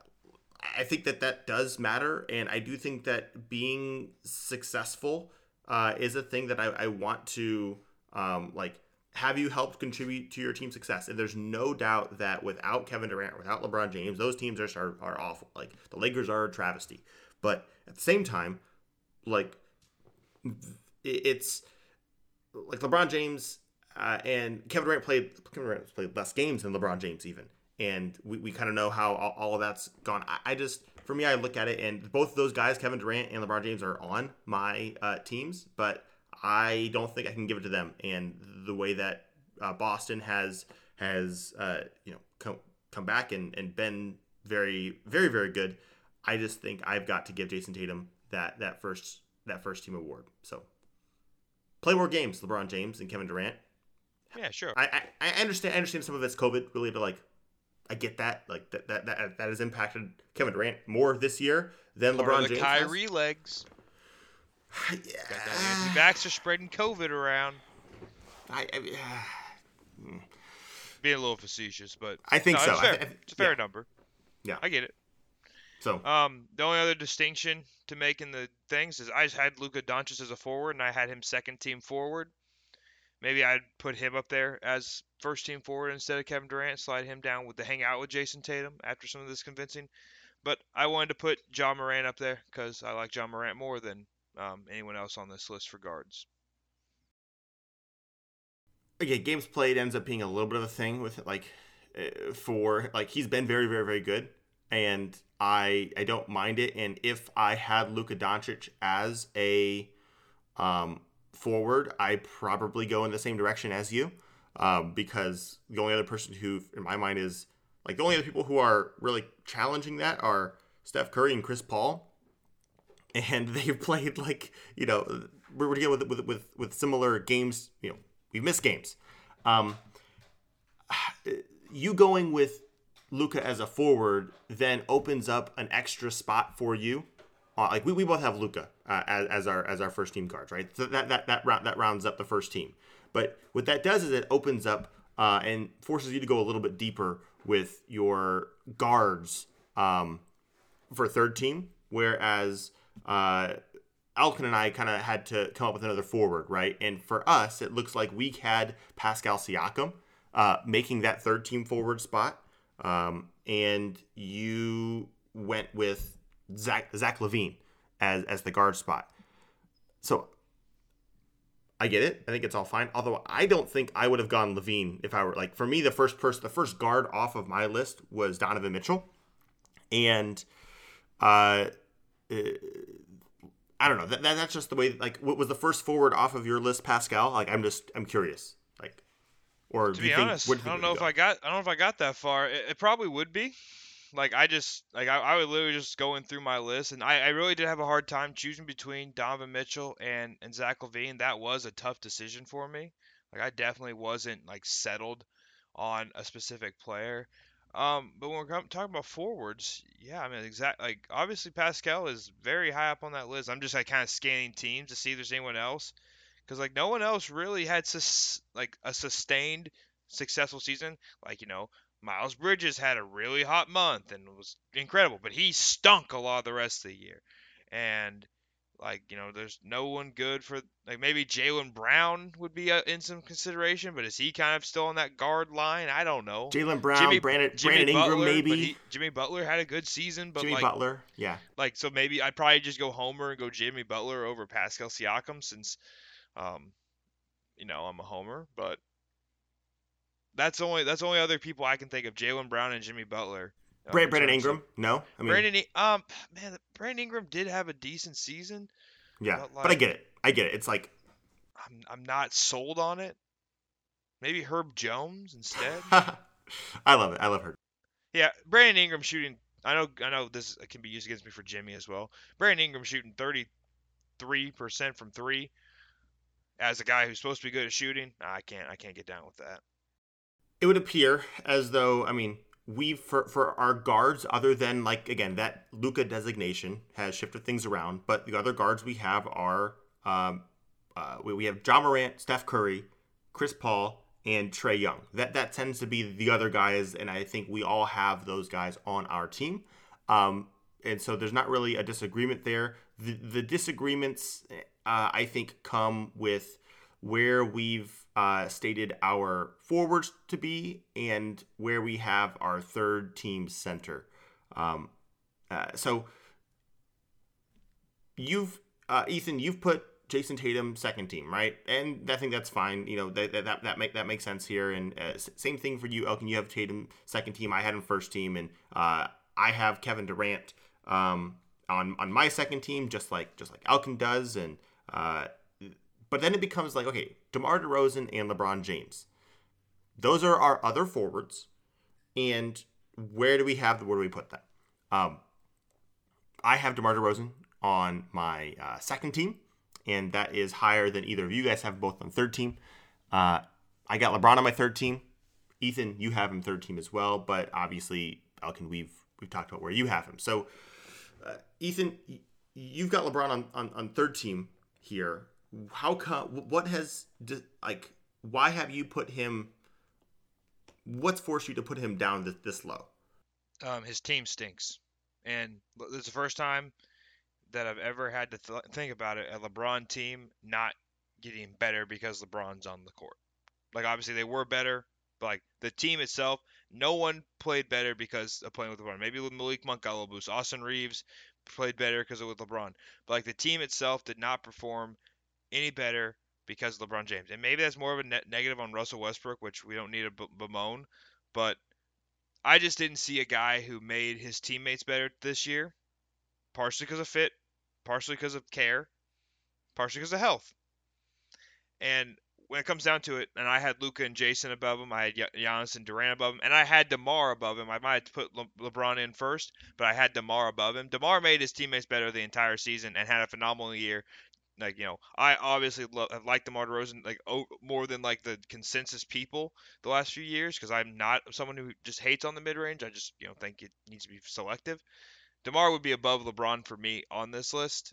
I think that that does matter, and I do think that being successful uh, is a thing that I, I want to um, like have you helped contribute to your team's success. And there's no doubt that without Kevin Durant, without LeBron James, those teams are are, are awful. Like the Lakers are a travesty. But at the same time, like it's like LeBron James uh, and Kevin Durant played Kevin Durant played less games than LeBron James even, and we, we kind of know how all, all of that's gone. I, I just for me, I look at it and both of those guys, Kevin Durant and LeBron James, are on my uh, teams, but I don't think I can give it to them. And the way that uh, Boston has has uh, you know come come back and, and been very very very good, I just think I've got to give Jayson Tatum that that first that first team award. So play more games, LeBron James and Kevin Durant. Yeah, sure. I, I, I understand I understand some of it's COVID related. Like I get that. Like that that that, that has impacted Kevin Durant more this year than Part LeBron of the James. Kyrie legs. yeah. Got that anti-vaxxer spreading COVID around. I, I, Being a little facetious, but I think no, so. It's, fair. thi- I it's a fair yeah. number. Yeah. I get it. so Um, the only other distinction to make in the things is I just had Luka Doncic as a forward, and I had him second team forward. Maybe I'd put him up there as first team forward instead of Kevin Durant, slide him down with the hang out with Jayson Tatum after some of this convincing. But I wanted to put Ja Morant up there because I like Ja Morant more than um, anyone else on this list for guards. Okay, games played ends up being a little bit of a thing with like uh, for like he's been very very very good, and I I don't mind it. And if I had Luka Doncic as a um, forward, I probably go in the same direction as you, um, because the only other person who in my mind is like the only other people who are really challenging that are Steph Curry and Chris Paul and they've played like you know we're dealing with with with, with similar games. You know, we missed games. Um, you going with Luka as a forward then opens up an extra spot for you. Uh, like we, we both have Luka uh, as, as our as our first team guards, right? So that that that round that rounds up the first team. But what that does is it opens up uh, and forces you to go a little bit deeper with your guards um, for third team, whereas uh, Elkin and I kind of had to come up with another forward, right? And for us, it looks like we had Pascal Siakam uh, making that third team forward spot, um, and you went with Zach Zach LaVine as as the guard spot. So I get it. I think it's all fine. Although I don't think I would have gone LaVine if I were like for me the first person the first guard off of my list was Donovan Mitchell, and uh, uh I don't know. That, that, that's just the way. Like, what was the first forward off of your list, Pascal? Like, I'm just I'm curious. Like, or to be honest, I don't know if I got I don't know if I got that far. It, it probably would be. Like I just like I, I would literally just going through my list, and I, I really did have a hard time choosing between Donovan Mitchell and and Zach LaVine. That was a tough decision for me. Like I definitely wasn't like settled on a specific player. Um, but when we're talking about forwards, yeah, I mean, exact like obviously Pascal is very high up on that list. I'm just like kind of scanning teams to see if there's anyone else, because like no one else really had sus- like a sustained successful season. Like you know, Miles Bridges had a really hot month and was incredible, but he stunk a lot of the rest of the year. And like you know, there's no one good for like maybe Jaylen Brown would be uh, in some consideration, but is he kind of still on that guard line? I don't know. Jaylen Brown, Jimmy, Brandon, Jimmy Brandon Ingram, Butler, maybe. He, Jimmy Butler had a good season, but Jimmy like, Butler, yeah. Like so, maybe I'd probably just go Homer and go Jimmy Butler over Pascal Siakam since, um, you know, I'm a Homer, but that's only that's only other people I can think of: Jaylen Brown and Jimmy Butler. Brandon, Brandon Ingram? No, I mean Brandon. Um, man, Brandon Ingram did have a decent season. Yeah, but, like, but I get it. I get it. It's like I'm I'm not sold on it. Maybe Herb Jones instead. I love it. I love Herb. Yeah, Brandon Ingram shooting. I know. I know this can be used against me for Jimmy as well. Brandon Ingram shooting 33 percent from three. As a guy who's supposed to be good at shooting, I can't. I can't get down with that. It would appear as though I mean we for for our guards other than like again that Luka designation has shifted things around, but the other guards we have are um, uh, we, we have Ja Morant, Steph Curry, Chris Paul, and Trae Young. That that tends to be the other guys, and I think we all have those guys on our team. Um, and so there's not really a disagreement there. The, the disagreements, uh, I think, come with where we've uh, stated our forwards to be and where we have our third team center. Um, uh, so you've uh, Ethan, you've put Jayson Tatum second team, right? And I think that's fine. You know that that that, make, that makes sense here. And uh, same thing for you, Elkin. You have Tatum second team. I had him first team, and uh, I have Kevin Durant um, on on my second team, just like just like Elkin does. And uh, but then it becomes like, okay, DeMar DeRozan and LeBron James. Those are our other forwards. And where do we have the where do we put them? Um, I have DeMar DeRozan on my uh, second team, and that is higher than either of you guys have both on third team. Uh, I got LeBron on my third team. Ethan, you have him third team as well, but obviously, Elkin, we've we've talked about where you have him. So, uh, Ethan, you've got LeBron on, on, on third team here how come what has like why have you put him what's forced you to put him down this, this low? Um, his team stinks. And this is the first time that i've ever had to th- think about it a lebron team not getting better because lebron's on the court. Like obviously they were better but like the team itself no one played better because of playing with lebron. Maybe with malik monk boost austin reaves played better because of with lebron but like the team itself did not perform any better because of LeBron James. And maybe that's more of a net negative on Russell Westbrook, which we don't need to b- bemoan. But I just didn't see a guy who made his teammates better this year, partially because of fit, partially because of care, partially because of health. And when it comes down to it, and I had Luka and Jayson above him, I had Giannis and Durant above him, and I had DeMar above him. I might have put Le- LeBron in first, but I had DeMar above him. DeMar made his teammates better the entire season and had a phenomenal year like you know, I obviously love, have uh, liked DeMar DeRozan like more than like the consensus people the last few years because I'm not someone who just hates on the mid range. I just you know think it needs to be selective. DeMar would be above LeBron for me on this list,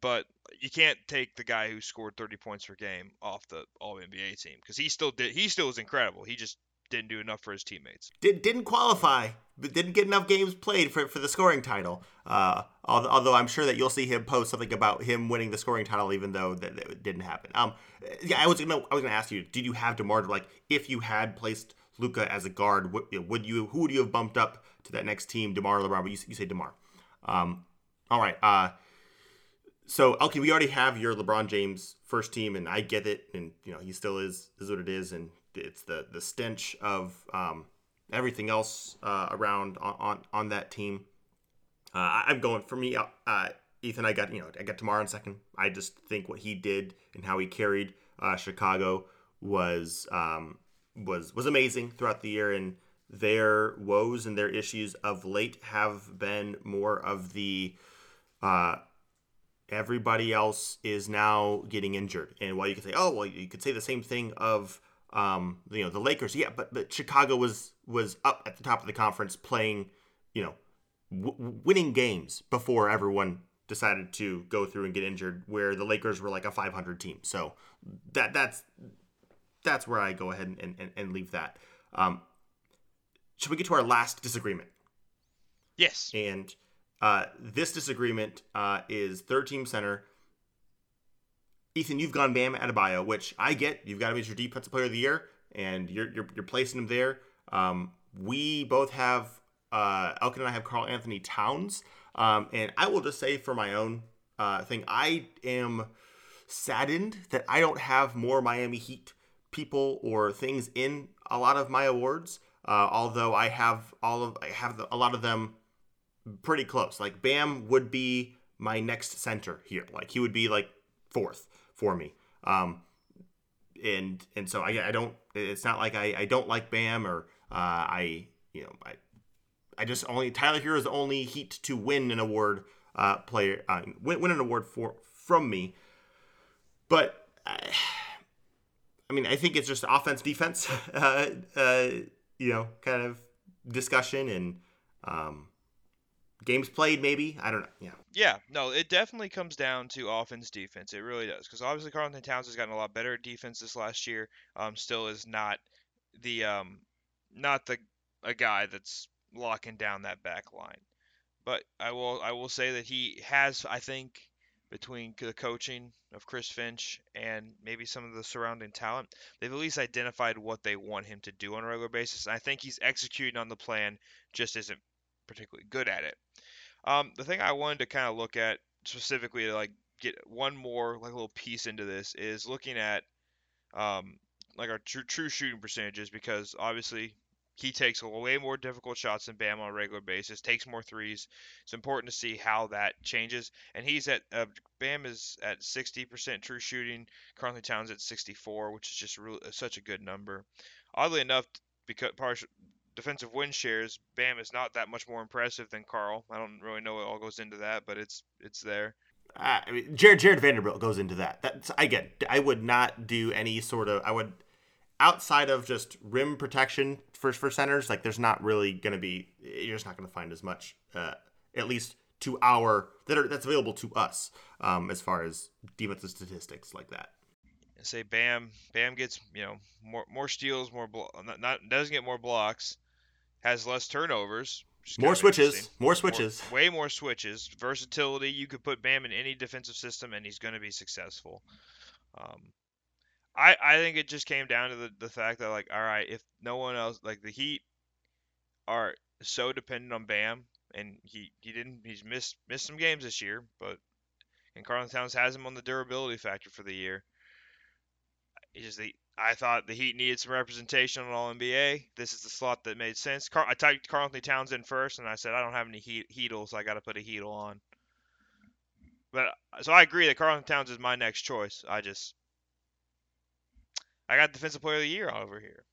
but you can't take the guy who scored 30 points per game off the All NBA team because he still did. He still is incredible. He just didn't do enough for his teammates. Did, didn't qualify, but didn't get enough games played for, for the scoring title. Uh, although I'm sure that you'll see him post something about him winning the scoring title, even though that, that didn't happen. Um, yeah, I was gonna I was gonna ask you, did you have Demar like if you had placed Luka as a guard, would, would you who would you have bumped up to that next team, Demar LeBron? But you, you say Demar. Um, all right. Uh, so okay, we already have your LeBron James first team, and I get it, and you know he still is is what it is, and it's the the stench of um, everything else uh, around on, on, on that team. Uh, I'm going for me. Uh, uh, Ethan, I got you know I got Demar in second. I just think what he did and how he carried uh, Chicago was um, was was amazing throughout the year, and their woes and their issues of late have been more of the uh, everybody else is now getting injured. And while you could say, oh well, you could say the same thing of um, you know the Lakers, yeah, but but Chicago was was up at the top of the conference playing, you know, w- winning games before everyone decided to go through and get injured. Where the Lakers were like a 500 team, so that that's that's where I go ahead and and, and leave that. Um, should we get to our last disagreement? Yes. And uh, this disagreement uh, is third team center Ethan, you've gone Bam Adebayo, which I get. You've got him as your defensive player of the year, and you're you're, you're placing him there. Um, we both have uh, Elkin and I have Karl Anthony Towns, um, and I will just say for my own uh, thing, I am saddened that I don't have more Miami Heat people or things in a lot of my awards. Uh, although I have all of I have the, a lot of them pretty close. Like Bam would be my next center here. Like he would be like fourth for me. Um, and and so I, I don't. It's not like I, I don't like Bam or uh, I you know I I just only Tyler Herro is the only Heat to win an award uh, player uh, win, win an award for from me. But I, I mean I think it's just offense defense uh, uh, you know kind of discussion and um, games played maybe i don't know yeah yeah no it definitely comes down to offense defense it really does because obviously Karl-Anthony Towns has gotten a lot better at defense this last year um still is not the um not the a guy that's locking down that back line but i will i will say that he has i think between the coaching of Chris Finch and maybe some of the surrounding talent, they've at least identified what they want him to do on a regular basis. And I think he's executing on the plan, just isn't particularly good at it. Um, the thing I wanted to kind of look at specifically to like get one more like little piece into this is looking at um, like our true, true shooting percentages because obviously he takes way more difficult shots than Bam on a regular basis, takes more threes. It's important to see how that changes. And he's at uh, Bam is at 60% true shooting. Currently, Towns at 64, which is just such a good number. Oddly enough, because partial, defensive win shares, Bam is not that much more impressive than Karl. I don't really know what all goes into that, but it's it's there. Uh, I mean, Jared Jarred Vanderbilt goes into that. That's I get. I would not do any sort of. I would outside of just rim protection for for centers. Like, there's not really going to be. You're just not going to find as much, uh, at least to our that are that's available to us um, as far as defensive statistics like that say Bam Bam gets you know more more steals, more blo- not, not doesn't get more blocks, has less turnovers. More switches, more switches, more, way more switches. Versatility. You could put Bam in any defensive system, and he's going to be successful. Um, I I think it just came down to the, the fact that like, all right, if no one else like the Heat are so dependent on Bam, and he he didn't he's missed missed some games this year, but and Carlton Towns has him on the durability factor for the year. It's just the I thought the Heat needed some representation on All NBA. This is the slot that made sense. Car- I typed Karl-Anthony Towns in first, and I said I don't have any heat- Heatles, so I got to put a Heatle on. But so I agree that Karl-Anthony Towns is my next choice. I just I got Defensive Player of the Year over here.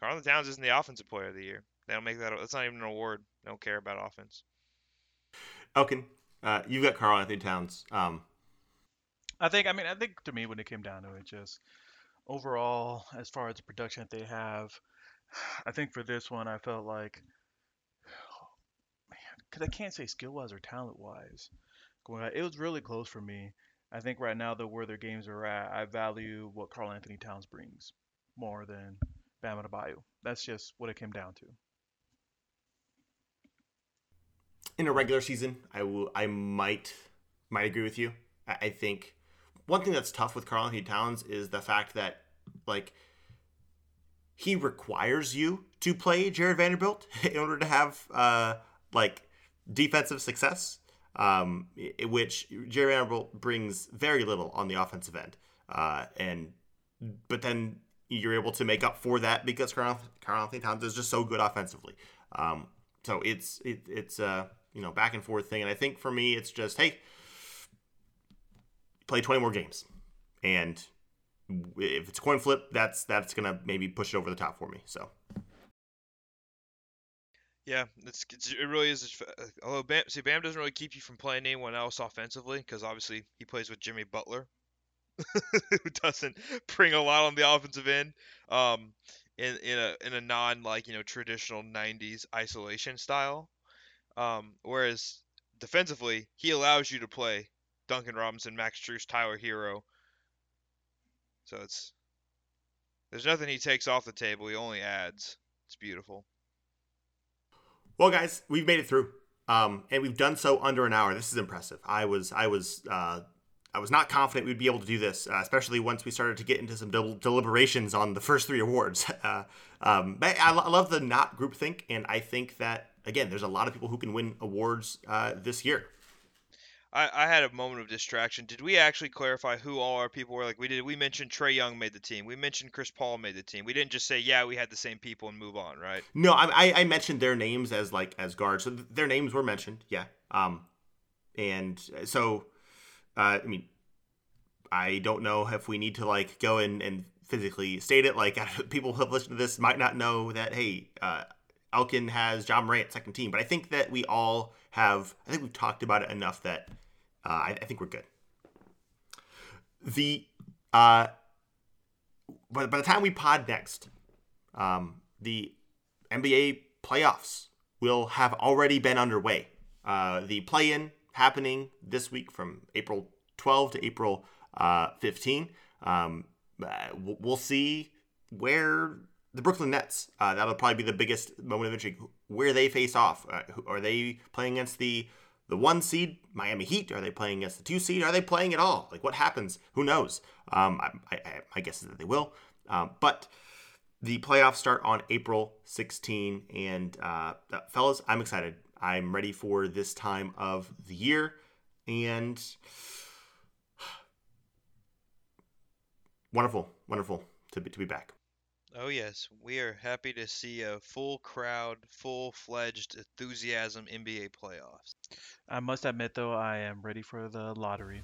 Karl-Anthony Towns isn't the Offensive Player of the Year. They don't make that. That's not even an award. They don't care about offense. Elkin, uh, you've got Karl-Anthony Towns. Um, I think. I mean, I think to me, when it came down to it, just overall, as far as the production that they have, I think for this one, I felt like, because I can't say skill wise or talent wise, going. It was really close for me. I think right now, though, where their games are at, I value what Karl Anthony Towns brings more than Bam Adebayo. That's just what it came down to. In a regular season, I will. I might might agree with you. I, I think one thing that's tough with Karl Anthony Towns is the fact that like he requires you to play Jarred Vanderbilt in order to have uh, like defensive success, um, which Jarred Vanderbilt brings very little on the offensive end. Uh, and but then you're able to make up for that because Karl, Anthony Towns is just so good offensively. Um, so it's it, it's uh you know back and forth thing, and I think for me it's just hey, play 20 more games, and if it's a coin flip, that's that's gonna maybe push it over the top for me. So. Yeah, it's, it really is. Although Bam, see, Bam doesn't really keep you from playing anyone else offensively because obviously he plays with Jimmy Butler, who doesn't bring a lot on the offensive end. Um, in in a in a non like you know traditional '90s isolation style. Um, whereas defensively, he allows you to play Duncan Robinson, Max Strus, Tyler Herro. so it's there's nothing he takes off the table. He only adds. It's beautiful. Well, guys, we've made it through, um, and we've done so under an hour. This is impressive. I was I was uh, I was not confident we'd be able to do this, uh, especially once we started to get into some del- deliberations on the first three awards. Uh, um, but I, I, love the not groupthink, and I think that again, there's a lot of people who can win awards uh, this year. I, I had a moment of distraction. Did we actually clarify who all our people were? Like we did. We mentioned Trae Young made the team. We mentioned Chris Paul made the team. We didn't just say yeah we had the same people and move on, right? No, I, I mentioned their names as like as guards. So their names were mentioned. Yeah. Um, and so, uh, I mean, I don't know if we need to like go in and physically state it. Like people who have listened to this might not know that hey, uh, Elkin has Ja Morant second team, but I think that we all have. I think we've talked about it enough that uh, I, I, think we're good. The uh, by, by the time we pod next, um, the NBA playoffs will have already been underway. Uh, the play-in happening this week from April 12 to April uh, 15. Um, uh, we'll see where the Brooklyn Nets. Uh, that'll probably be the biggest moment of intrigue. Where they face off. Uh, are they playing against the the one seed Miami Heat? Are they playing against the two seed? Are they playing at all? Like what happens? Who knows? Um, I, I, my guess that they will. Um, but the playoffs start on April 16, and uh, fellas, I'm excited. I'm ready for this time of the year, and wonderful, wonderful to be to be back. Oh yes, we are happy to see a full crowd, full-fledged enthusiasm NBA playoffs. I must admit though, I am ready for the lottery.